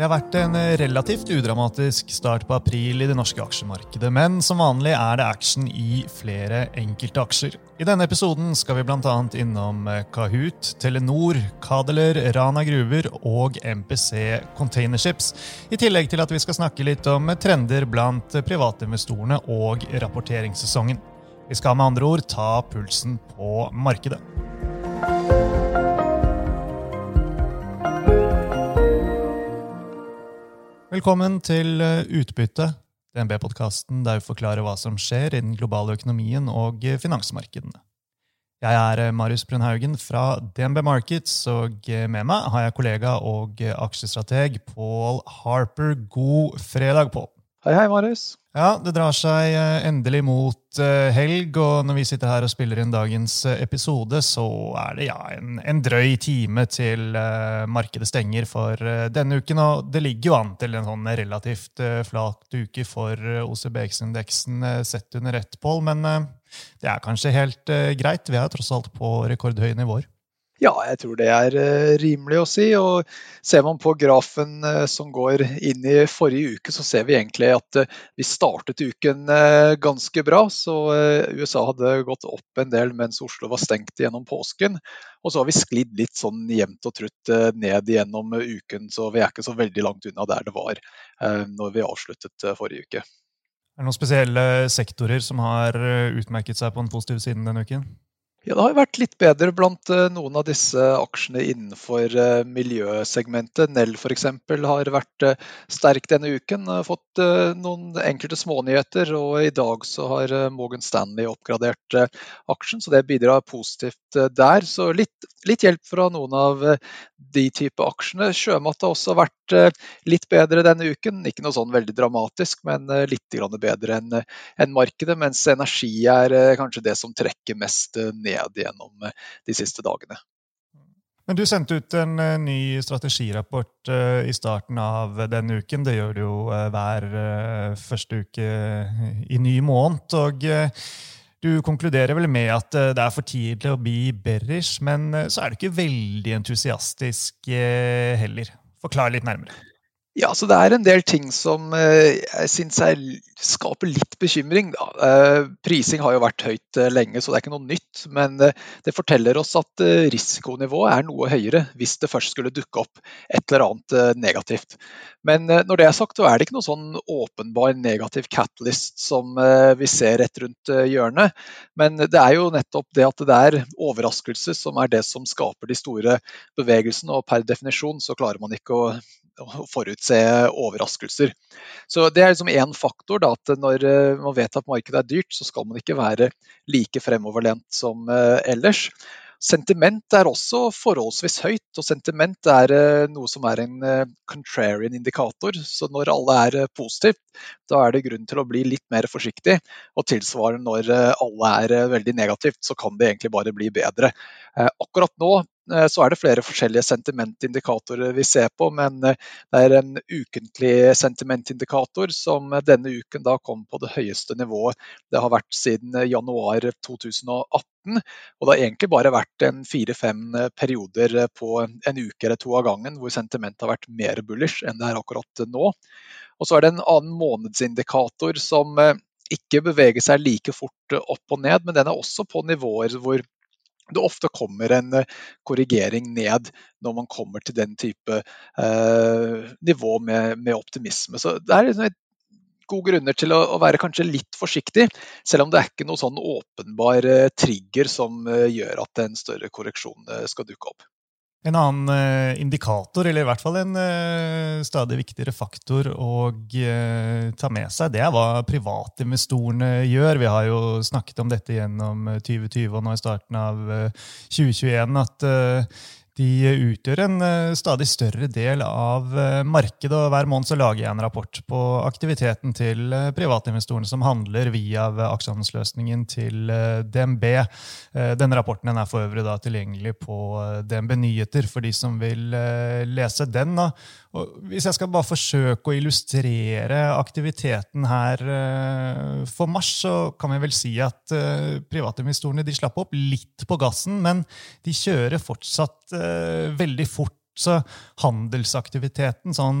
Det har vært en relativt udramatisk start på april i det norske aksjemarkedet, men som vanlig er det action i flere enkelte aksjer. I denne episoden skal vi bl.a. innom Kahoot, Telenor, Cadeler, Rana Gruver og MPC Containerships, i tillegg til at vi skal snakke litt om trender blant privatinvestorene og rapporteringssesongen. Vi skal med andre ord ta pulsen på markedet. Velkommen til eh, Utbytte, DNB-podkasten der vi forklarer hva som skjer i den globale økonomien og finansmarkedene. Jeg er eh, Marius Brunhaugen fra DNB Markets, og eh, med meg har jeg kollega og aksjestrateg Paul Harper. God fredag, Paul. Hei, hei, Marius. Ja, Det drar seg eh, endelig mot eh, helg, og når vi sitter her og spiller inn dagens eh, episode, så er det ja, en, en drøy time til markedet stenger for denne uken. Og det ligger jo an til en sånn relativt flat uke for OCBX-indeksen sett under ett, Pål. Men det er kanskje helt greit. Vi er tross alt på rekordhøye nivåer. Ja, jeg tror det er eh, rimelig å si. og Ser man på grafen eh, som går inn i forrige uke, så ser vi egentlig at eh, vi startet uken ganske bra. Så USA hadde gått opp en del mens Oslo var stengt gjennom påsken. Og så har vi sklidd litt sånn jevnt og trutt ned gjennom uken, så vi er ikke så veldig langt unna der det var når vi avsluttet forrige uke. Er det noen spesielle sektorer som har utmerket seg på den positive siden denne uken? Ja, Det har vært litt bedre blant eh, noen av disse aksjene innenfor eh, miljøsegmentet. Nell f.eks. har vært eh, sterk denne uken. Fått noen enkelte smånyheter, og i dag så har Morgan Stanley oppgradert aksjen, så det bidrar positivt der. Så litt, litt hjelp fra noen av de type aksjene. Sjømat har også vært litt bedre denne uken. Ikke noe sånn veldig dramatisk, men litt bedre enn markedet. Mens energi er kanskje det som trekker mest ned ned gjennom eh, de siste dagene. Men Du sendte ut en eh, ny strategirapport eh, i starten av denne uken. Det gjør du jo hver første uke i ny måned. og du konkluderer vel med at det er for tidlig å bli bearish, men så er du ikke veldig entusiastisk heller. Forklar litt nærmere. Ja, så Det er en del ting som eh, jeg syns skaper litt bekymring. Eh, prising har jo vært høyt eh, lenge, så det er ikke noe nytt. Men det forteller oss at risikonivået er noe høyere hvis det først skulle dukke opp et eller annet negativt. Men når det er sagt, så er det ikke noe sånn åpenbar negativ catalyst som vi ser rett rundt hjørnet. Men det er jo nettopp det at det er overraskelse som er det som skaper de store bevegelsene. Og per definisjon så klarer man ikke å forutse overraskelser. Så Det er liksom én faktor. Da, at Når eh, man vet at markedet er dyrt, så skal man ikke være like fremoverlent som eh, ellers. Sentiment er også forholdsvis høyt, og sentiment er eh, noe som er en contrarian indikator. Så når alle er positivt, da er det grunn til å bli litt mer forsiktig. Og tilsvarende når alle er veldig negativt, så kan det egentlig bare bli bedre. Akkurat nå så er det flere forskjellige sentimentindikatorer vi ser på, men eh, det er en ukentlig sentimentindikator som denne uken da kom på det høyeste nivået det har vært siden januar 2018. Og det har egentlig bare vært en fire-fem perioder på en uke eller to av gangen hvor sentimentet har vært mer bullish enn det er akkurat nå. Og så er det en annen månedsindikator som eh, ikke beveger seg like fort opp og ned, men den er også på nivåer hvor det ofte kommer en eh, korrigering ned når man kommer til den type eh, nivå med, med, optimisme. Så det er liksom gode grunner til å, være kanskje litt forsiktig, selv om det er ikke noe sånn åpenbar eh, trigger som eh, gjør at en større korreksjon skal dukke opp. En annen eh, indikator, eller i hvert fall en eh, stadig viktigere faktor å eh, ta med seg, det er hva privatinvestorene gjør. Vi har jo snakket om dette gjennom 2020 og nå i starten av 2021. at de utgjør en eh, stadig større del av eh, markedet, og hver måned så lager jeg en rapport på aktiviteten til eh, privatinvestorene som handler via aksjehandelsløsningen til DNB. Denne rapporten er for øvrig tilgjengelig på DNB Nyheter for de som vil lese den. Hvis jeg skal bare forsøke å illustrere aktiviteten her for mars, så kan vi vel si at privatinvestorene slapp opp litt på gassen, men de kjører fortsatt veldig fort Så handelsaktiviteten sånn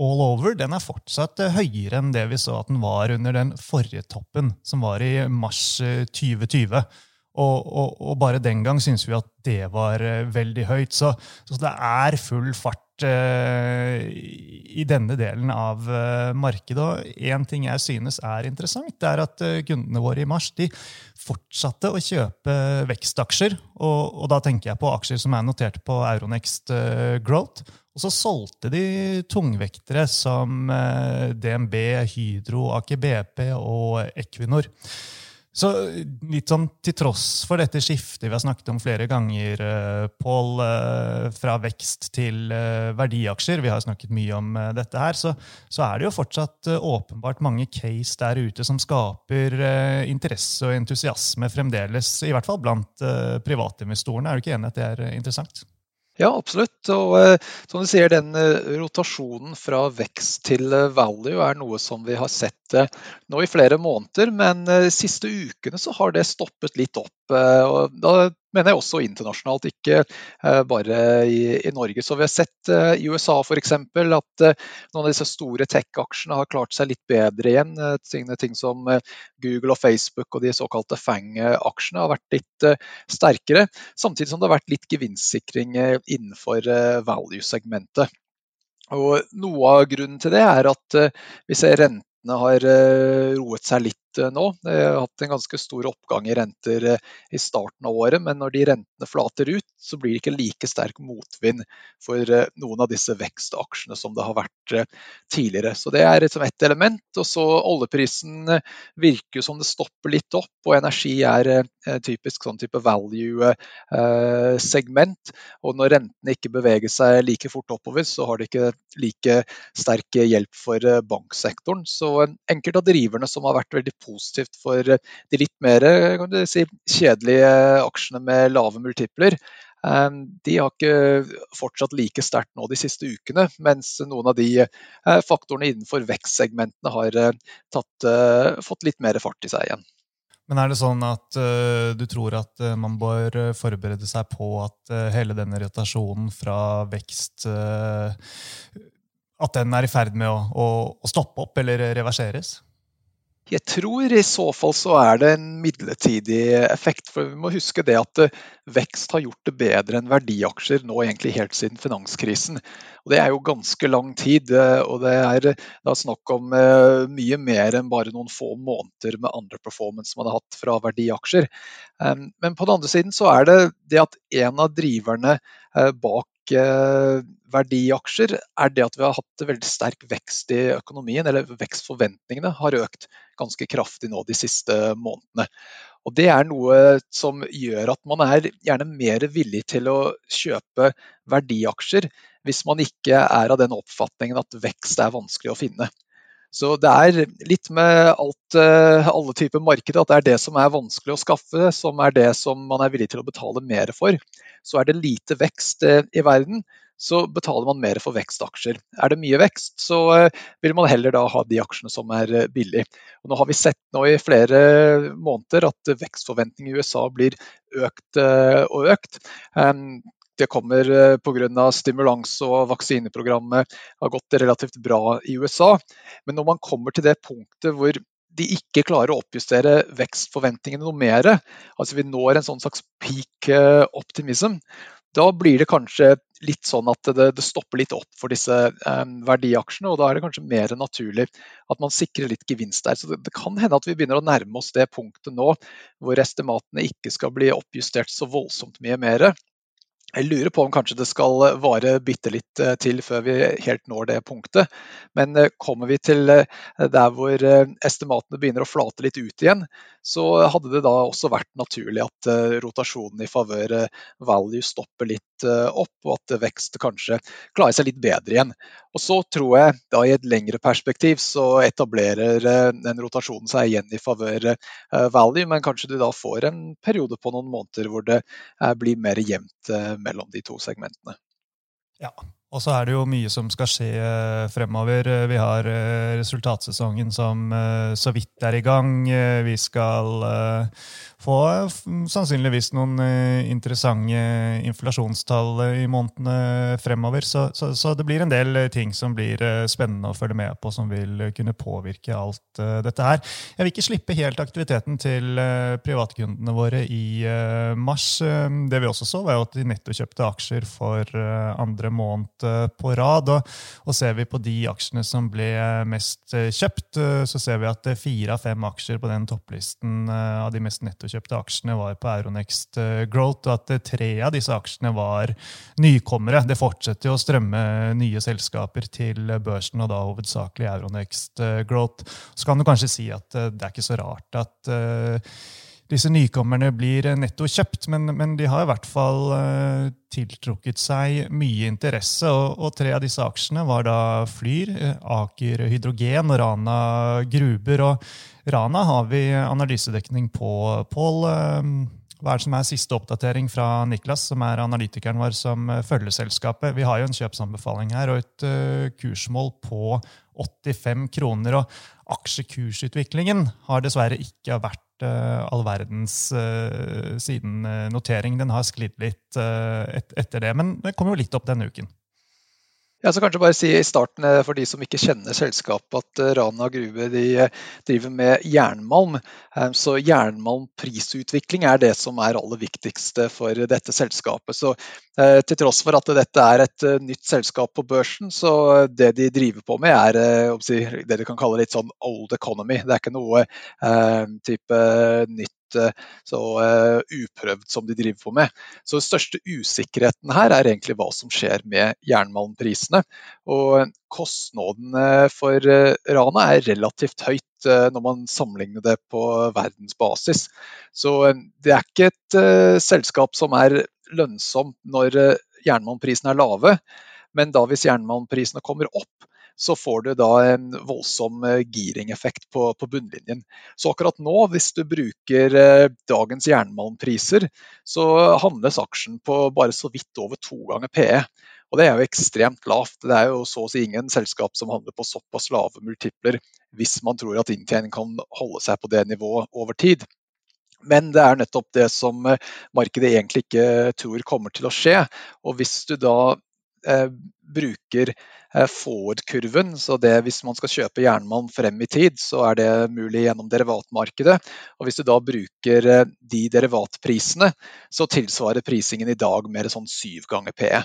all over den er fortsatt høyere enn det vi så at den var under den forrige toppen, som var i mars 2020. Og, og, og bare den gang syns vi at det var veldig høyt. Så, så det er full fart Eh, i denne delen av eh, markedet. Og én ting jeg synes er interessant, det er at eh, kundene våre i mars de fortsatte å kjøpe vekstaksjer. Og, og da tenker jeg på aksjer som er notert på Euronext Growth. Og så solgte de tungvektere som DNB, Hydro, Aker BP og Equinor. Så litt sånn til tross for dette skiftet vi har snakket om flere ganger, uh, Pål, uh, fra vekst til uh, verdiaksjer, vi har snakket mye om dette her, så, så, er det jo fortsatt åpenbart mange case der ute som skaper interesse og entusiasme fremdeles, i hvert fall blant privatinvestorene. Er du ikke enig at det er interessant? Ja, absolutt. Og eh, som du sier, den eh, rotasjonen fra vekst til eh, value er noe som vi har sett nå i flere måneder. Men de siste ukene så har det stoppet litt opp. Og da mener jeg også internasjonalt, ikke bare i, i Norge. Så vi har sett i USA f.eks. at noen av disse store tech-aksjene har klart seg litt bedre igjen. Ting, som Google og Facebook og de såkalte FANG-aksjene har vært litt sterkere. Samtidig som det har vært litt gevinstsikring innenfor eh, value-segmentet. Og Noe av grunnen til det er at eh, vi ser rentene har eh, roet seg litt nå. Vi har hatt en ganske stor oppgang i renter i starten av året, men når de rentene flater ut, så blir det ikke like sterk motvind for noen av disse vekstaksjene som det har vært tidligere. Så Det er liksom ett element. og så Oljeprisen virker som det stopper litt opp, og energi er typisk sånn type value-segment. Og når rentene ikke beveger seg like fort oppover, så har det ikke like sterk hjelp for banksektoren. Så enkelte av driverne som har vært veldig positivt for de litt mer si, kjedelige aksjene med lave multipler, de har ikke fortsatt like sterkt nå de siste ukene, mens noen av de eh, faktorene innenfor vekstsegmentene har tatt, fått litt mer fart i seg igjen. Men er det sånn at uh, du tror at uh, man bør uh, forberede seg på at hele denne rotasjonen fra vekst At den er i ferd med å, å, å stoppe opp eller reverseres? Jeg tror i så fall så er det en midlertidig effekt. For vi må huske det at eh, vekst har gjort det bedre enn verdiaksjer nå egentlig helt siden finanskrisen. Og Det er jo ganske lang tid, eh, og det er da snakk om eh, mye mer enn bare noen få måneder med andre performance man har hatt fra verdiaksjer. Men på den andre siden så er det det at en av driverne bak verdiaksjer, er det at vi har hatt veldig sterk vekst i økonomien, eller vekstforventningene har økt ganske kraftig nå de siste månedene. Og Det er noe som gjør at man er gjerne mer villig til å kjøpe verdiaksjer hvis man ikke er av den oppfatningen at vekst er vanskelig å finne. Så det er litt med alt, eh, alle typer markeder at det er det som er vanskelig å skaffe, som er det som man er villig til å betale mer for. Så er det lite vekst eh, i verden, så betaler man mer for vekstaksjer. Er det mye vekst, så eh, vil man heller da ha de aksjene som er billige. Og nå har vi sett nå i flere måneder at vekstforventningene i USA blir økt og økt. Det kommer pga. stimulans og vaksineprogrammet har gått relativt bra i USA. Men når man kommer til det punktet hvor de ikke klarer å oppjustere vekstforventningene noe mer, altså vi når en sånn slags peak optimism, da blir det kanskje litt sånn at det, det stopper litt opp for disse um, verdiaksjene. og Da er det kanskje mer naturlig at man sikrer litt gevinst der. Så det, det, kan hende at vi begynner å nærme oss det punktet nå hvor estimatene ikke skal bli oppjustert så voldsomt mye mer. Jeg lurer på om kanskje det skal vare bitte litt eh, til før vi helt når det punktet. Men eh, kommer vi til eh, der hvor estimatene begynner å flate litt ut igjen, så hadde det da også vært naturlig at rotasjonen i favør value stopper litt opp, og at vekst kanskje klarer seg litt bedre igjen. Og så tror jeg da i et lengre perspektiv så etablerer den rotasjonen seg igjen i favør value, men kanskje du da får en periode på noen måneder hvor det blir mer jevnt mellom de to segmentene. Ja, Og så er det jo mye som skal skje fremover. Vi har resultatsesongen som så vidt er i gang. Vi skal få sannsynligvis noen eh, interessante inflasjonstall i månedene fremover. Så, så, så, det blir en del ting som blir eh, spennende å følge med på, som vil kunne påvirke alt eh, dette her. Jeg vil ikke slippe helt aktiviteten til privatkundene våre i mars. Det vi også så, var jo at de netto kjøpte aksjer for andre måned på rad. Og, og ser vi på de aksjene som ble mest kjøpt, så ser vi at fire av fem aksjer på den topplisten av de mest nettokjøpte aksjene var på Euronext eh, Growth, og at eh, tre av disse aksjene var nykommere. Det fortsetter jo å strømme nye selskaper til børsen, og da hovedsakelig Euronext eh, Growth. Så kan du kanskje si at det er ikke så rart at disse nykommerne blir netto kjøpt, men, men, de har i hvert fall uh, tiltrukket seg mye interesse. Og, og, tre av disse aksjene var da Flyr, Aker Hydrogen og Rana Gruber. Og Rana har vi analysedekning på. Pål, eh, hva er det som er siste oppdatering fra Niklas, som er analytikeren vår som eh, følger selskapet? Vi har jo en kjøpsanbefaling her og et uh, kursmål på 85 kroner. Og aksjekursutviklingen har dessverre ikke vært uh, all verdens uh, siden notering. Den har sklidd litt et, etter det, men det kom jo litt opp denne uken. Ja, så kanskje bare si i starten eh, for de som ikke kjenner selskapet, at eh, Rana Gruve de eh, driver med jernmalm. Så jernmalmprisutvikling er det som er aller viktigste for dette selskapet. Så til tross for at dette er et nytt selskap på børsen, så det de driver på med er det du kan kalle litt sånn old economy. Det er ikke noe type nytt så uh, uprøvd som de driver på med. Så den største usikkerheten her er egentlig hva som skjer med jernmalmprisene. Og kostnadene for uh, Rana er relativt høyt når man sammenligner det på verdensbasis. Så det er ikke et selskap som er lønnsomt når jernmalmprisene er lave. Men da hvis jernmalmprisene kommer opp, så får du da en voldsom eh, giringeffekt på, på bunnlinjen. Så akkurat nå, hvis du bruker eh, dagens jernmalmpriser, så handles aksjen på bare så vidt over to ganger PE. Og det er jo ekstremt lavt. Det er jo så å si ingen selskap som handler på såpass lave multipler hvis man tror at inntjening kan holde seg på det nivået over tid. Men det er nettopp det som eh, markedet egentlig ikke tror kommer til å skje. Og hvis du da eh, bruker forward-kurven. Så det, hvis man skal kjøpe jernmalm frem i tid, så er det mulig gjennom derivatmarkedet. Og hvis du da bruker eh, de derivatprisene, så tilsvarer prisingen i dag mer sånn syv ganger PE.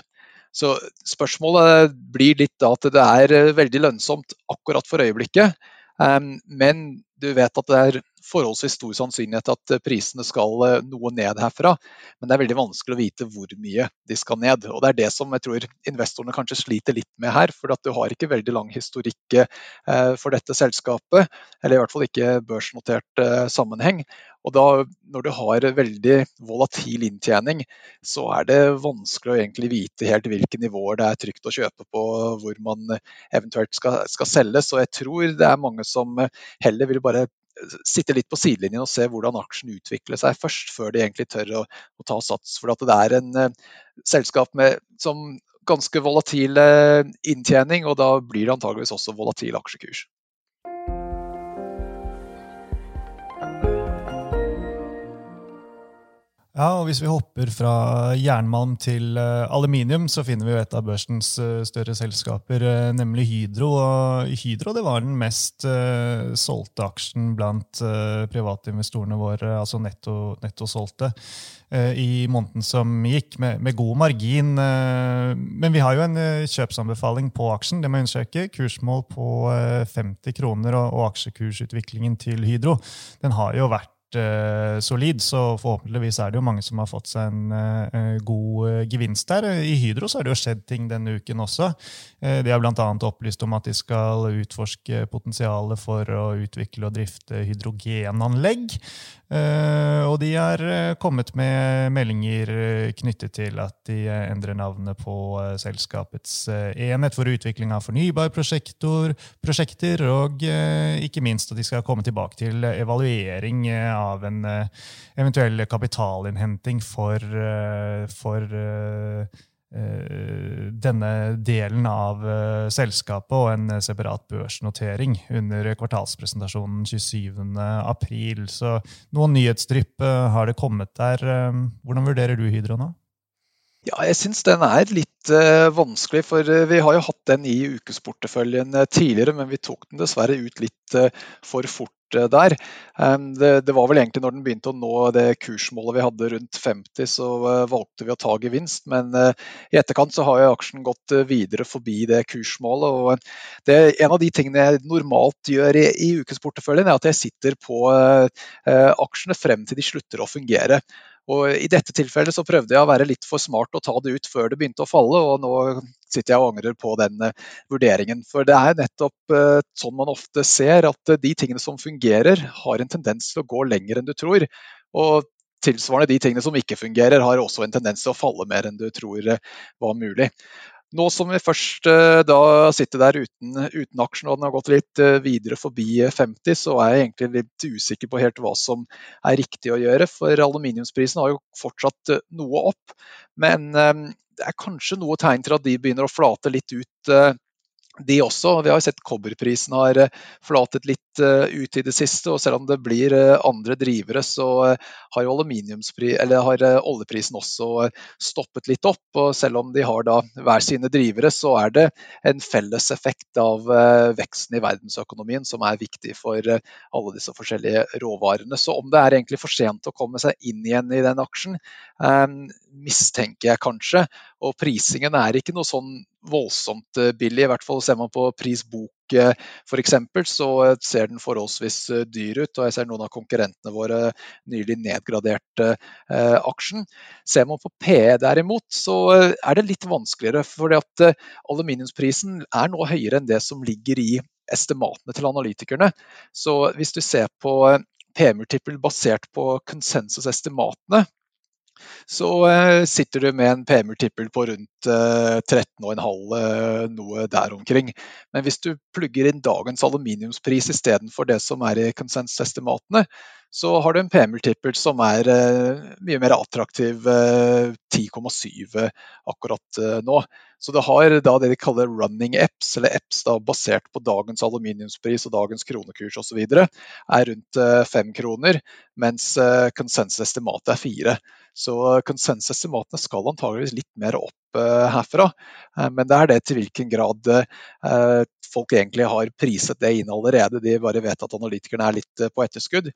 Så spørsmålet blir litt da at det er eh, veldig lønnsomt akkurat for øyeblikket. Men du vet at det er forholdsvis stor sannsynlighet at eh, prisene skal eh, noe ned herfra. Men det er veldig vanskelig å vite hvor mye de skal ned. Og Det er det som jeg tror investorene kanskje sliter litt med her. For du har ikke veldig lang historikk eh, for dette selskapet. Eller i hvert fall ikke børsnotert sammenheng. Og da, når du har veldig volatil inntjening, så er det vanskelig å egentlig vite helt hvilke nivåer det er trygt å kjøpe på, hvor man eventuelt skal, skal selge. Så jeg tror det er mange som heller vil bare sitte litt på sidelinjen og se hvordan aksjen utvikler seg først, før de egentlig tør å, å ta sats. For det er en uh, selskap med som ganske volatil uh, inntjening, og da blir det antageligvis også volatil aksjekurs. Ja, og Hvis vi hopper fra jernmalm til uh, aluminium, så finner vi jo et av børsens uh, større selskaper, uh, nemlig Hydro. Og Hydro det var den mest solgte aksjen blant privatinvestorene våre, altså netto, netto i måneden som gikk, med, med god margin. men vi har jo en kjøpsanbefaling på aksjen, det må jeg understreke. Kursmål på 50 kroner, og aksjekursutviklingen til Hydro den har jo vært uh, solid, så forhåpentligvis er det jo mange som har fått seg en uh, god gevinst der. I Hydro så har det jo skjedd ting denne uken også. de har bl.a. opplyst om at de skal utforske potensialet for å utvikle og drifte hydrogenanlegg. Og de har kommet med meldinger knyttet til at de endrer navnet på selskapets enhet for utvikling av fornybarprosjekter, og ikke minst at de skal komme tilbake til evaluering av en eh, eventuell kapitalinnhenting for, eh, for eh, Eh, denne delen av uh, selskapet og en separat børsnotering under kvartalspresentasjonen 27.4. Så noen nyhetsdrypp har det kommet der. Hvordan vurderer du Hydro nå? Ja, jeg syns den er litt uh, vanskelig, for uh, vi har jo hatt den i ukesporteføljen uh, tidligere, men vi tok den dessverre ut litt for fort der. Um, det, det, var vel egentlig når den begynte å nå det kursmålet vi hadde rundt 50, så valgte vi å ta gevinst. Men i etterkant så har jo aksjen gått videre forbi det kursmålet. og det, En av de tingene jeg normalt gjør i, i ukesporteføljen, er at jeg sitter på aksjene frem til de slutter å fungere. Og I dette tilfellet så prøvde jeg å være litt for smart og ta det ut før det begynte å falle, og nå sitter jeg og angrer på den uh, vurderingen. For det er nettopp uh, sånn man ofte ser, at uh, de tingene som fungerer, har en tendens til å gå lenger enn du tror. Og tilsvarende de tingene som ikke fungerer, har også en tendens til å falle mer enn du tror var mulig. Nå som vi først eh, da sitter der uten, uten aksjen og den har gått litt eh, videre forbi 50, så er jeg egentlig litt usikker på helt hva som er riktig å gjøre. For aluminiumsprisen har jo fortsatt eh, noe opp. Men det er kanskje noe tegn til at de begynner å flate litt ut de også. Vi har sett kobberprisen har flatet litt uh, ut i det siste. og Selv om det blir uh, andre drivere, så har, jo har oljeprisen også stoppet litt opp. og Selv om de har hver sine drivere, så er det en felles effekt av veksten i verdensøkonomien som er viktig for alle disse forskjellige råvarene. Så om det er egentlig for sent å komme seg inn igjen i den aksjen, mistenker jeg kanskje. Og prisingen er ikke noe sånn voldsomt eh, billig. I hvert fall ser man på prisbok bok f.eks., så eh, ser den forholdsvis dyr ut. Og jeg ser noen av konkurrentene våre nylig nedgraderte eh, aksjen. Ser man på PE derimot, så er det litt vanskeligere. fordi at aluminiumsprisen er nå høyere enn det som ligger i estimatene til analytikerne. Så hvis du ser på P-multiple basert på konsensusestimatene, så eh, sitter du med en PMU-tippel på rundt eh, 13,5, eh, noe der omkring. Men hvis du plugger inn dagens aluminiumspris istedenfor det som er i konsensusestimatene, så har du en PM-multipel som er eh, mye mer attraktiv, 10,7 eh, akkurat eh, nå. Så det har da det de kaller running apps, eller apps da, basert på dagens aluminiumspris og dagens kronekurs osv., er rundt fem kroner, mens konsensusestimatet er fire. Så konsensusestimatene skal antageligvis litt mer opp herfra. Men det er det til hvilken grad folk egentlig har priset det inn allerede. De bare vet at analytikerne er litt på etterskudd.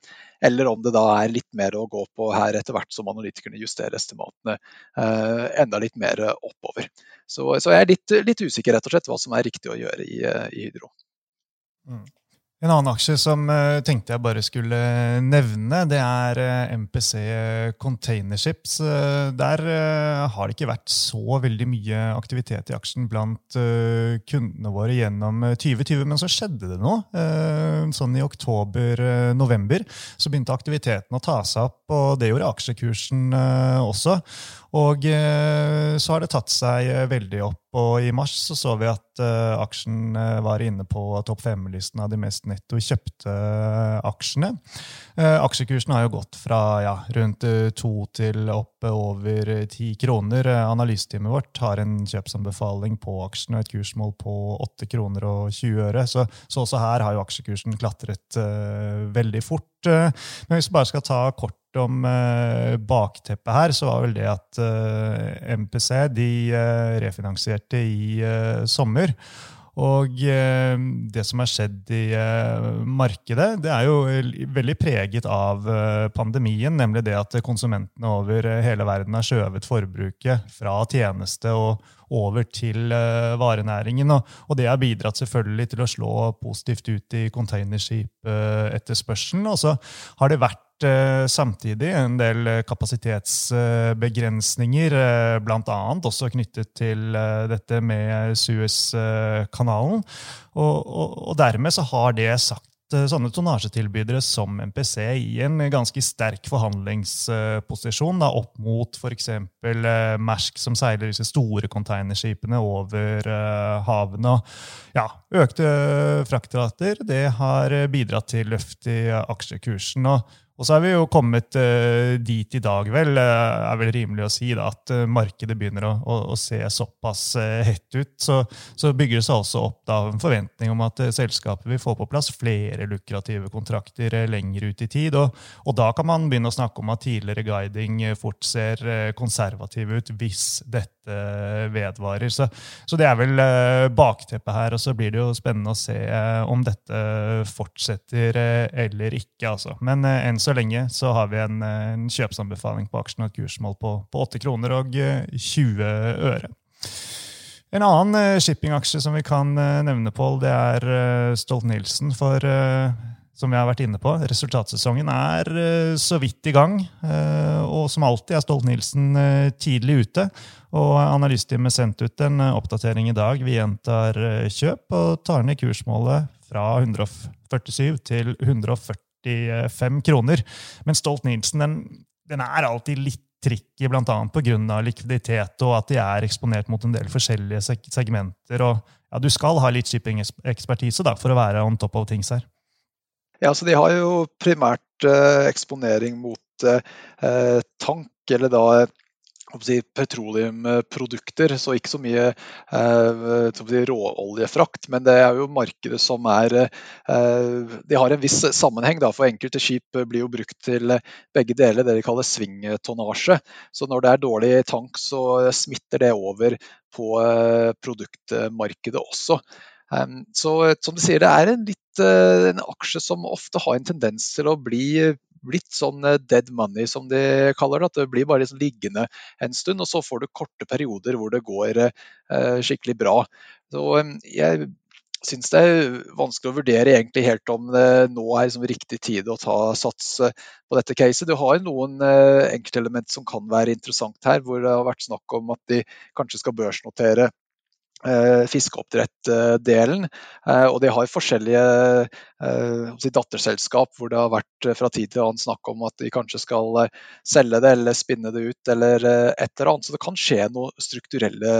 Eller om det da er litt mer å gå på her etter hvert som analytikerne justerer estimatene eh, enda litt mer oppover. Så, så jeg er litt, litt, usikker rett og slett hva som er riktig å gjøre i, eh, i Hydro. Mm. En annen aksje som uh, tenkte jeg bare skulle nevne, det er uh, MPC Containerships. Uh, der har det ikke vært så veldig mye aktivitet i aksjen blant kundene våre gjennom 2020, men så skjedde det noe. sånn i oktober-november så begynte aktiviteten å ta seg opp, og det gjorde aksjekursen også. Og så har det tatt seg veldig opp. Og i mars så, så vi at uh, aksjen var inne på topp fem-listen av de mest netto kjøpte aksjene. aksjekursen har jo gått fra ja, rundt to til opp over ti kroner. Analyseteamet vårt har en kjøpsanbefaling på aksjen og et kursmål på 8 kroner og 20 øre. Så, så også her har jo aksjekursen klatret veldig fort. men hvis vi bare skal ta kort om eh, bakteppet her, så var vel det at eh, MPC de eh, refinansierte i sommer. Og det som har skjedd i markedet, det er jo veldig preget av pandemien. Nemlig det at konsumentene over hele verden har skjøvet forbruket fra tjeneste og over til varenæringen. Og, det har bidratt selvfølgelig til å slå positivt ut i containerskipetterspørselen. Og så har det vært Eh, samtidig en del eh, kapasitetsbegrensninger, eh, bl.a. også knyttet til dette med Suez-kanalen. Og, og, og, dermed så har det sagt sånne tonnasjetilbydere som MPC i en ganske sterk forhandlingsposisjon da, opp mot f.eks. Mersk, som seiler disse store containerskipene over havene. Ja, økte fraktrater det har bidratt til løft i aksjekursen. og Og så er vi jo kommet uh, dit i dag, vel, uh, er vel rimelig å si, da, at uh, markedet begynner å, å, å se såpass hett ut. Så, så, bygger det seg også opp da, en forventning om at selskapet vil få på plass flere lukrative kontrakter lenger ut i tid. Og, og, da kan man begynne å snakke om at tidligere guiding fort ser konservativ ut hvis dette vedvarer. Så, så det er vel bakteppet her. Og så blir det jo spennende å se om dette fortsetter eller ikke. Altså. Men enn så lenge så har vi en, en kjøpsanbefaling på aksjen og et kursmål på, på 8 kroner og 20 eh, øre. En annen shippingaksje som vi kan nevne, Pål, det er Stolt-Nielsen. For som vi har vært inne på, resultatsesongen er så vidt i gang. og som alltid er Stolt-Nielsen tidlig ute. Og analyseteamet sendte ut en oppdatering i dag. Vi gjentar kjøp og tar ned kursmålet fra 147 til 145 kroner. Men Stolt-Nielsen den, den, er alltid litt tricky, bl.a. pga. likviditet og at de er eksponert mot en del forskjellige segmenter. og ja, Du skal ha litt shipping-ekspertise for å være on top of things her. Ja, så De har jo primært eh, eksponering mot eh, tank, eller da si, petroleumprodukter, så ikke så mye eh, si, råoljefrakt. Men det er jo markedet som er eh, De har en viss sammenheng, da, for enkelte skip blir jo brukt til begge deler, det de kaller svingtonnasje. Så når det er dårlig tank, så smitter det over på eh, produktmarkedet også. Um, så som du sier, det er en, litt, uh, en aksje som ofte har en tendens til å bli blitt sånn eh, dead money, som de kaller det. At det blir bare liksom liggende en stund, og så får du korte perioder hvor det går eh, skikkelig bra. Så eh, jeg syns det er vanskelig å vurdere egentlig helt om det nå er liksom riktig tid å ta sats på dette caset. Du har noen enkeltelement som kan være interessant her, hvor det har vært snakk om at de kanskje skal børsnotere Eh, fiskeoppdrettdelen. Eh, og de har forskjellige eh, datterselskap hvor det har vært fra tid til annen snakk om at de kanskje skal selge det eller spinne det ut eller et eller annet. Så det kan skje noen strukturelle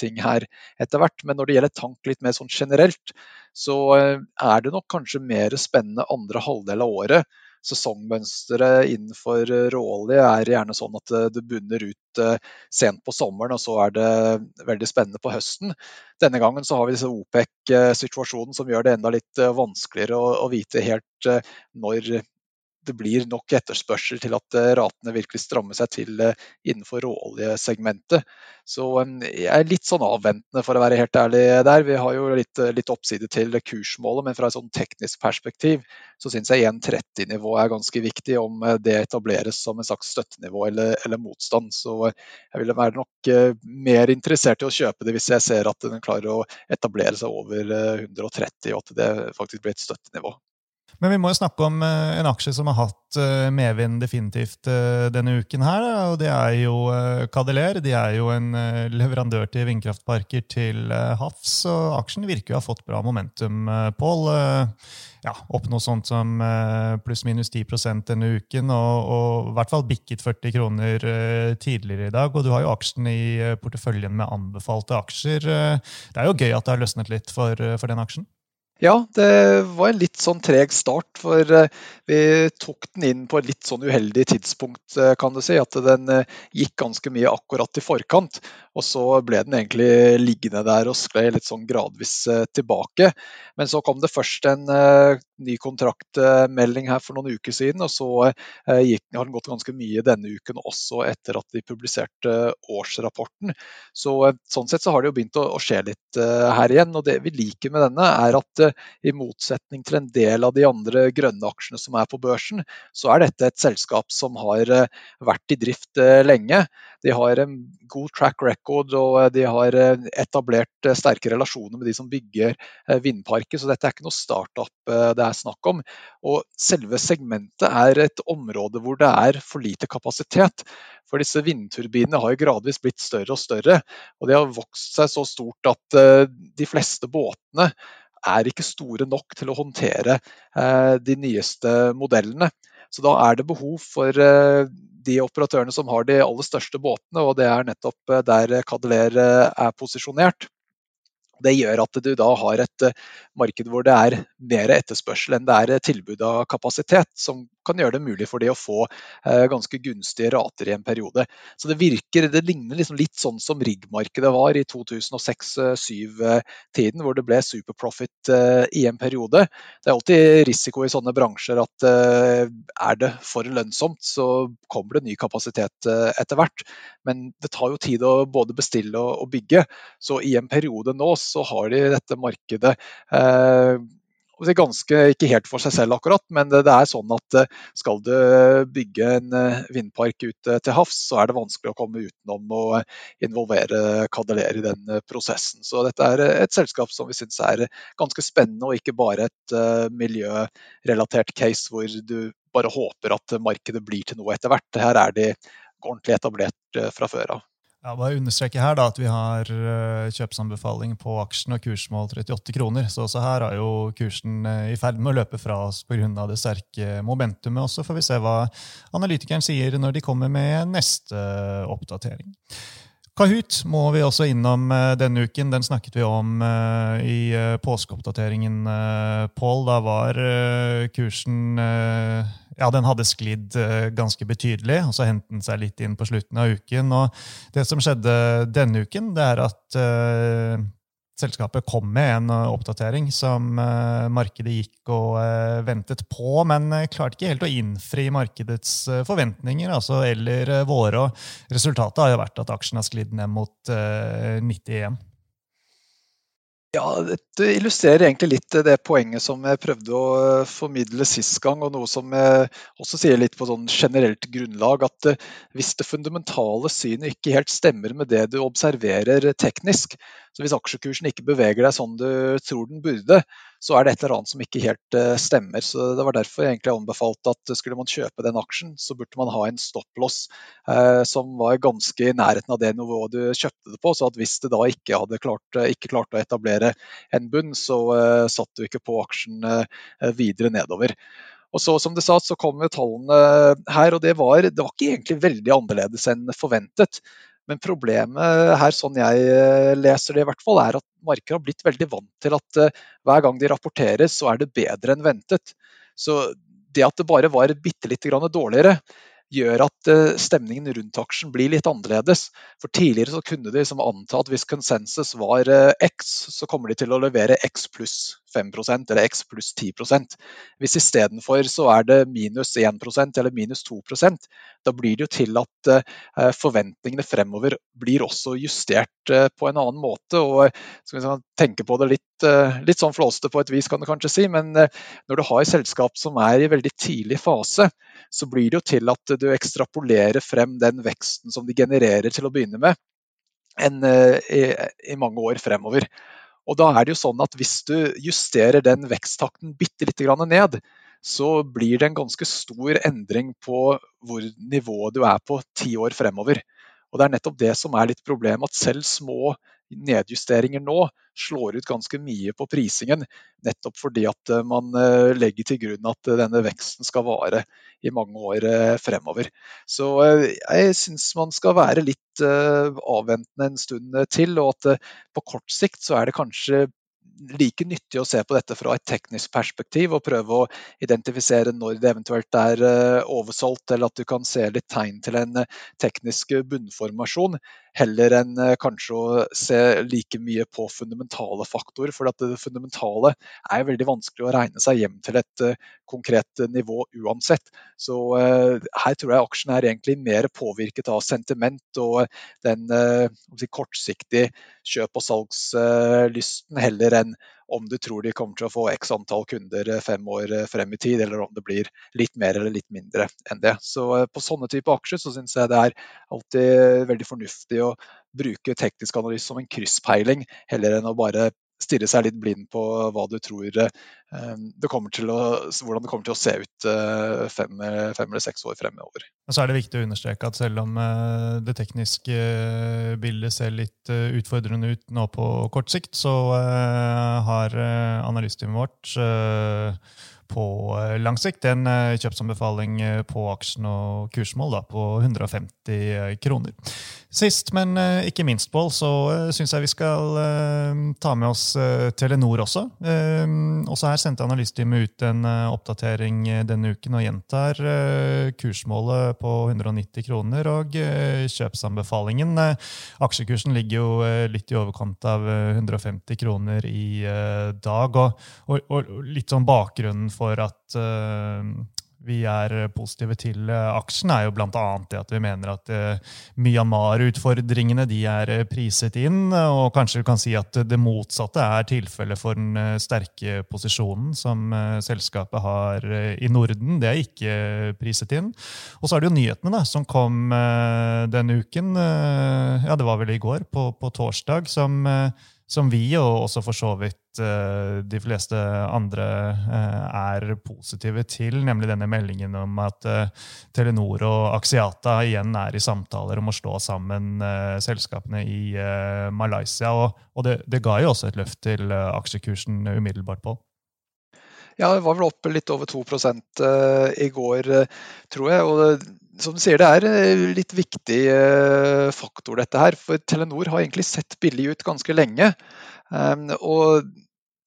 ting her etter hvert. Men når det gjelder tank litt mer sånn generelt, så er det nok kanskje mer spennende andre halvdel av året sesongmønsteret innenfor råolje er gjerne sånn at det bunner ut eh, sent på sommeren, og så er det veldig spennende på høsten. Denne gangen så har vi disse OPEC-situasjonen som gjør det enda litt eh, vanskeligere å, å vite helt eh, når det blir nok etterspørsel til at eh, ratene virkelig strammer seg til eh, innenfor råoljesegmentet. Så eh, jeg er litt sånn avventende, for å være helt ærlig der. Vi har jo litt, litt oppside til kursmålet, men fra et sånn teknisk perspektiv så syns jeg 1,30-nivå er ganske viktig om det etableres som en slags støttenivå eller, eller, motstand. Så jeg ville være nok mer interessert i å kjøpe det hvis jeg ser at den klarer å etablere seg over 130, og at det faktisk blir et støttenivå. Men vi må jo snakke om eh, en aksje som har hatt eh, medvind definitivt eh, denne uken. her, og Det er jo Cadeler. De er jo en leverandør til vindkraftparker til havs. og Aksjen virker å ha fått bra momentum, Pål. Ja, opp noe sånt som pluss-minus 10 denne uken, og, og, i hvert fall bikket 40 kroner tidligere i dag. Og du har jo aksjen i porteføljen med anbefalte aksjer. Det er jo gøy at det har løsnet litt for, for den aksjen? Ja, det var en litt sånn treg start. For eh, vi tok den inn på et litt sånn uheldig tidspunkt, eh, kan du si. At den eh, gikk ganske mye akkurat i forkant. Og så ble den egentlig liggende der og skled litt sånn gradvis tilbake. Men så kom det først en ny kontraktmelding her for noen uker siden, og så gikk, har den gått ganske mye denne uken også etter at de publiserte årsrapporten. Så sånn sett så har det jo begynt å, å skje litt her igjen. Og det vi liker med denne, er at i motsetning til en del av de andre grønne aksjene som er på børsen, så er dette et selskap som har eh, vært i drift eh, lenge. De har en god track record og eh, de har etablert sterke relasjoner med de som bygger vindparker, så dette er ikke noe startup det er snakk om. Og selve segmentet er et område hvor det er for lite kapasitet. For disse vindturbinene har jo gradvis blitt større og større, og de har vokst seg så stort at de fleste båtene er ikke store nok til å håndtere eh, de nyeste modellene. Så da er det behov for eh, de operatørene som har de aller største båtene, og det er nettopp eh, der Cadeler er posisjonert. Det gjør at du da har et marked hvor det er mer etterspørsel enn det er tilbud av kapasitet, som kan gjøre det mulig for de å få ganske gunstige rater i en periode. Så det virker, det ligner liksom litt sånn som riggmarkedet var i 2006-2007-tiden, hvor det ble superprofit i en periode. Det er alltid risiko i sånne bransjer at er det for lønnsomt, så kommer det ny kapasitet etter hvert. Men det tar jo tid å både bestille og bygge. Så i en periode nå så har de dette markedet eh, ganske, ikke helt for seg selv akkurat, men det, er sånn at eh, skal du bygge en eh, vindpark ute til havs, så er det vanskelig å komme utenom å involvere Cadeler i den prosessen. Så dette er et selskap som vi syns er ganske spennende, og ikke bare et miljørelatert case hvor du bare håper at markedet blir til noe etter hvert. Her er de ordentlig etablert fra før av. Ja, bare understreke her da, at Vi har uh, kjøpsanbefaling på aksjen og kursmål 38 kroner. Så også her er jo kursen uh, i ferd med å løpe fra oss pga. det sterke momentumet. Og så får vi se hva analytikeren sier når de kommer med neste uh, oppdatering. Kahoot må vi også innom denne uken. Den snakket vi om i påskeoppdateringen, Pål. Da var kursen ja, den hadde sklidd eh, ganske betydelig, og så hentet den seg litt inn på slutten av uken. Og det som skjedde denne uken, det er at uh, selskapet kom med en uh, oppdatering som uh, markedet gikk og ventet på, men klarte ikke helt å innfri markedets forventninger altså, eller våre. Og resultatet har jo vært at aksjen har sklidd ned mot 90 igjen. Ja, Dette illustrerer egentlig litt det poenget som jeg prøvde å eh, formidle sist gang, og noe som jeg også sier litt på sånn generelt grunnlag. At eh, hvis det fundamentale synet ikke helt stemmer med det du observerer teknisk, så hvis aksjekursen ikke beveger deg sånn du tror den burde, så er det et eller annet som ikke helt uh, stemmer. Så Det var derfor jeg egentlig anbefalte at skulle man kjøpe den aksjen, så burde man ha en stopplås eh, som var ganske i nærheten av det nivået du kjøpte det på. Så at hvis det da ikke hadde klart, uh, ikke klart å etablere en bunn, så satt du ikke på aksjen videre nedover. Og så som du sa, så kom tallene her, og det var, det var ikke egentlig veldig annerledes enn forventet. Men problemet her, sånn jeg eh, leser det i hvert fall, er at markedet har blitt veldig vant til at eh, hver gang de rapporteres, så er det bedre enn ventet. Så det at det bare var bitte litt dårligere, gjør at eh, stemningen rundt aksjen blir litt annerledes. For Tidligere så kunne de liksom anta at hvis konsensus var X, så kommer de til å levere X pluss 5% eller X pluss 10% Hvis istedenfor så er det minus 1% eller minus 2% da blir det jo til at eh, forventningene fremover blir også justert på en annen måte. og skal vi tenke på det litt, litt sånn flåste på et vis, kan du kanskje si, men når du har et selskap som er i veldig tidlig fase, så blir det jo til at du ekstrapolerer frem den veksten som de genererer til å begynne med, en, eh, i, i, mange år fremover. Og da er det jo sånn at Hvis du justerer den veksttakten bitte litt ned, så blir det en ganske stor endring på hvor nivået du er på ti år fremover. Og Det er nettopp det som er litt problemet, at selv små nedjusteringer nå slår ut ganske mye på prisingen. Nettopp fordi at eh, man eh, legger til grunn at eh, denne veksten skal vare i mange år fremover. Så jeg syns man skal være litt avventende en stund til, og at på kort sikt så er det kanskje like nyttig å se på dette fra et teknisk perspektiv og prøve å identifisere når det eventuelt er oversolgt, eller at du kan se litt tegn til en teknisk bunnformasjon, heller enn eh, kanskje å se like mye på fundamentale faktorer. For det fundamentale er veldig vanskelig å regne seg hjem til et konkret nivå uansett. Så her tror jeg aksjen er egentlig mer påvirket av sentiment og den si, kortsiktige kjøp- og salgslysten heller enn om du tror de kommer til å få x antall kunder eh, fem år eh, frem i tid, eller om det blir litt mer eller litt mindre enn det. Så eh, på sånne typer aksjer så syns jeg det er alltid veldig fornuftig å bruke teknisk analyse som en krysspeiling, heller enn å bare stirre seg litt blind på hva du tror det å, hvordan det kommer til å se ut fem, fem eller seks år fremover. Og så er det viktig å understreke at selv om det tekniske bildet ser litt utfordrende ut nå på kort sikt, så har analysteamet vårt på lang sikt en kjøpsanbefaling på aksjen og kursmål da, på 150 kroner. Sist, men eh, ikke minst, Pål, så uh, syns jeg vi skal uh, ta med oss Telenor også. også her sendte Analysteamet ut en oppdatering denne uken og gjentar kursmålet på 190 kroner og kjøpsanbefalingen. aksjekursen ligger jo litt i overkant av 150 kroner i dag. Og, litt sånn bakgrunnen for at vi er positive til eh, aksjen, er jo bl.a. det at vi mener at uh, Myanmar-utfordringene de er eh, priset inn. Og kanskje vi kan si at det motsatte er tilfellet for den sterke posisjonen som selskapet har i Norden. Det er ikke priset inn. Og så er det jo nyhetene da, som kom denne uken. ja, det var vel i går, på, på torsdag, som som vi, og også for så vidt uh, de fleste andre, uh, er positive til. Nemlig denne meldingen om at uh, Telenor og Axiata igjen er i samtaler om å slå sammen selskapene i Malaysia. Og, det, det, ga jo også et løft til aksjekursen umiddelbart på. Ja, det var vel oppe litt over 2 i går, tror jeg. og som du sier, Det er litt viktig faktor, dette her. For Telenor har egentlig sett billig ut ganske lenge. Ehm, og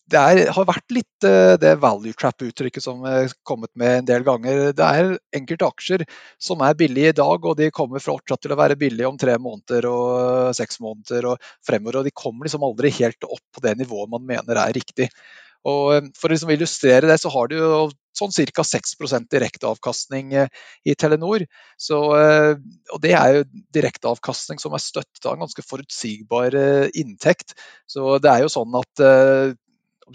det er, har vært litt det value trap-uttrykket som er kommet med en del ganger. Det er enkelte aksjer som er billige i dag, og de kommer fortsatt til å være billige om tre måneder og seks måneder og fremover. Og de kommer liksom aldri helt opp på det nivået man mener er riktig. Og eh, For å liksom illustrere det, så har du jo sånn ca. 6 direkteavkastning eh, i Telenor. Så, eh, og Det er jo direkteavkastning som er støttet av en ganske forutsigbar inntekt. Så det er jo sånn at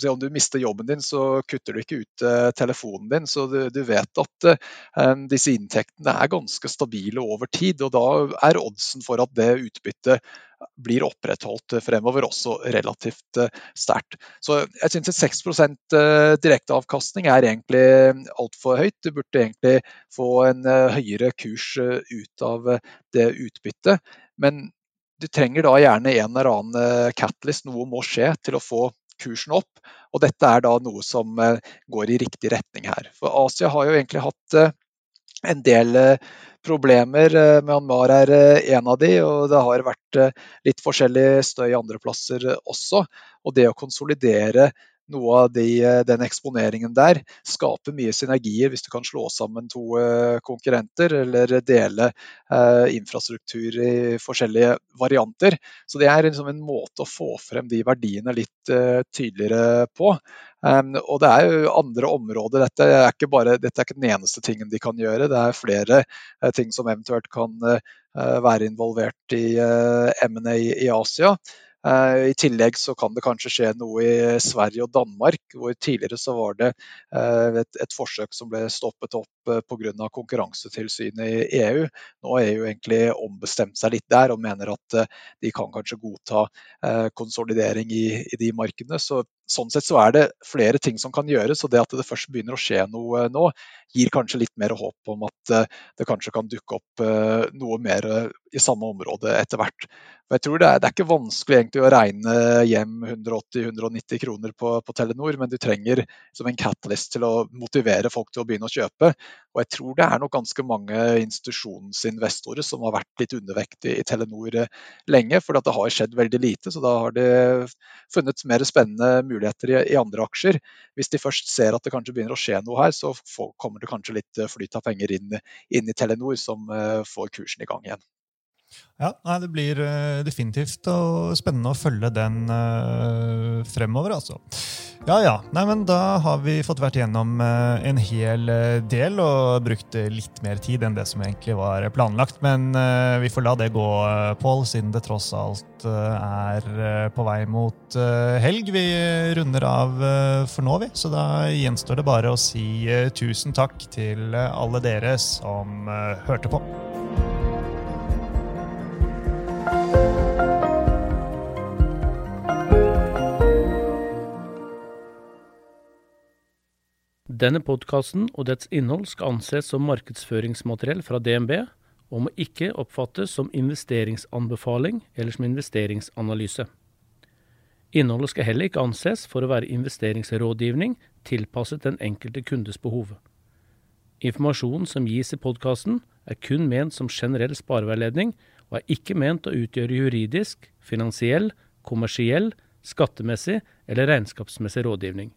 om du mister jobben din, så kutter du ikke ut telefonen din. Så du, vet at um, disse inntektene er ganske stabile over tid. Og da er oddsen for at det utbyttet blir opprettholdt fremover, også relativt sterkt. Så jeg syns 6% uh, direkteavkastning er egentlig altfor høyt. Du burde egentlig få en høyere kurs ut av det utbyttet. Men du trenger da gjerne en eller annen catalyst, noe må skje til å få kursen opp. Og dette er da noe som går i riktig retning her. For Asia har jo egentlig hatt en del problemer. Eh, Myanmar er eh, en av de, og det har vært eh, litt forskjellig støy andre plasser også. Og det å konsolidere noe av de, den eksponeringen der skaper mye synergier hvis du kan slå sammen to konkurrenter eller dele eh, infrastruktur i forskjellige varianter. Så det er liksom en måte å få frem de verdiene litt eh, tydeligere på. Og det er jo andre områder. Dette er, ikke bare, dette er ikke den eneste tingen de kan gjøre. Det er flere ting som eventuelt kan være involvert i M&A i Asia. Eh, I tillegg så kan det kanskje skje noe i Sverige og Danmark, hvor tidligere så var det eh, et, et forsøk som ble stoppet opp eh, pga. konkurransetilsynet i EU. Nå har EU egentlig ombestemt seg litt der og mener at de kan kanskje godta konsolidering i, i de markedene. Så sånn sett så er det flere ting som kan gjøres, og det at det først begynner å skje noe nå, gir kanskje litt mer håp om at det kanskje kan dukke opp noe mer i samme område etter hvert. Jeg tror det er, det er, ikke vanskelig egentlig å regne hjem 180-190 kroner på, på, Telenor, men du trenger som en catalyst til å motivere folk til å begynne å kjøpe. Og jeg tror det er nok ganske mange institusjonsinvestorer som har vært litt undervektige i Telenor lenge, for det har skjedd veldig lite. Så da har de funnet mer spennende muligheter i, i andre aksjer. Hvis de først ser at det kanskje begynner å skje noe her, så får, kommer det kanskje litt flyt av penger inn, inn i Telenor, som uh, får kursen i gang igjen. Ja, nei, Det blir uh, definitivt og spennende å følge den uh, fremover, altså. Ja ja. Nei, men Da har vi fått vært igjennom uh, en hel del og brukt litt mer tid enn det som egentlig var planlagt. Men vi får la det gå, Pål, siden det tross alt er på vei mot helg. Vi runder av for nå, vi. Så da gjenstår det bare å si tusen takk til alle dere som hørte på. Denne podkasten og dets innhold skal anses som markedsføringsmateriell fra DNB, og må ikke oppfattes som investeringsanbefaling eller som investeringsanalyse. Innholdet skal heller ikke anses for å være investeringsrådgivning tilpasset den enkelte kundes behov. Informasjonen som gis i podkasten er kun ment som generell spareveiledning, og er ikke ment å utgjøre juridisk, finansiell, kommersiell, skattemessig eller regnskapsmessig rådgivning.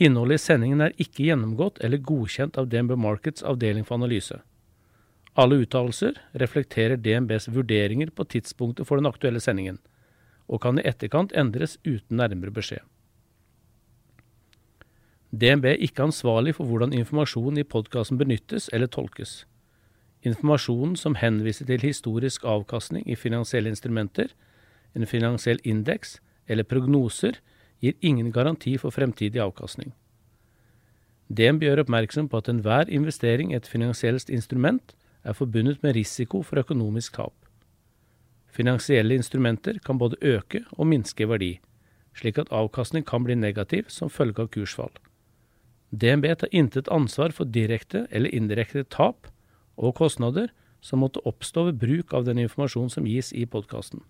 Innholdet i sendingen er ikke gjennomgått eller godkjent av DNB Markets avdeling for analyse. Alle uttalelser reflekterer DNBs vurderinger på tidspunktet for den aktuelle sendingen, og kan i etterkant endres uten nærmere beskjed. DNB er ikke ansvarlig for hvordan informasjonen i podkasten benyttes eller tolkes. Informasjonen som henviser til historisk avkastning i finansielle instrumenter, en finansiell indeks eller prognoser, gir ingen garanti for fremtidig avkastning. DNB gjør oppmerksom på at enhver investering i et finansielt instrument er forbundet med risiko for økonomisk tap. Finansielle instrumenter kan både øke og minske i verdi, slik at avkastning kan bli negativ som følge av kursfall. DNB tar intet ansvar for direkte eller indirekte tap og kostnader som måtte oppstå ved bruk av den informasjonen som gis i podkasten.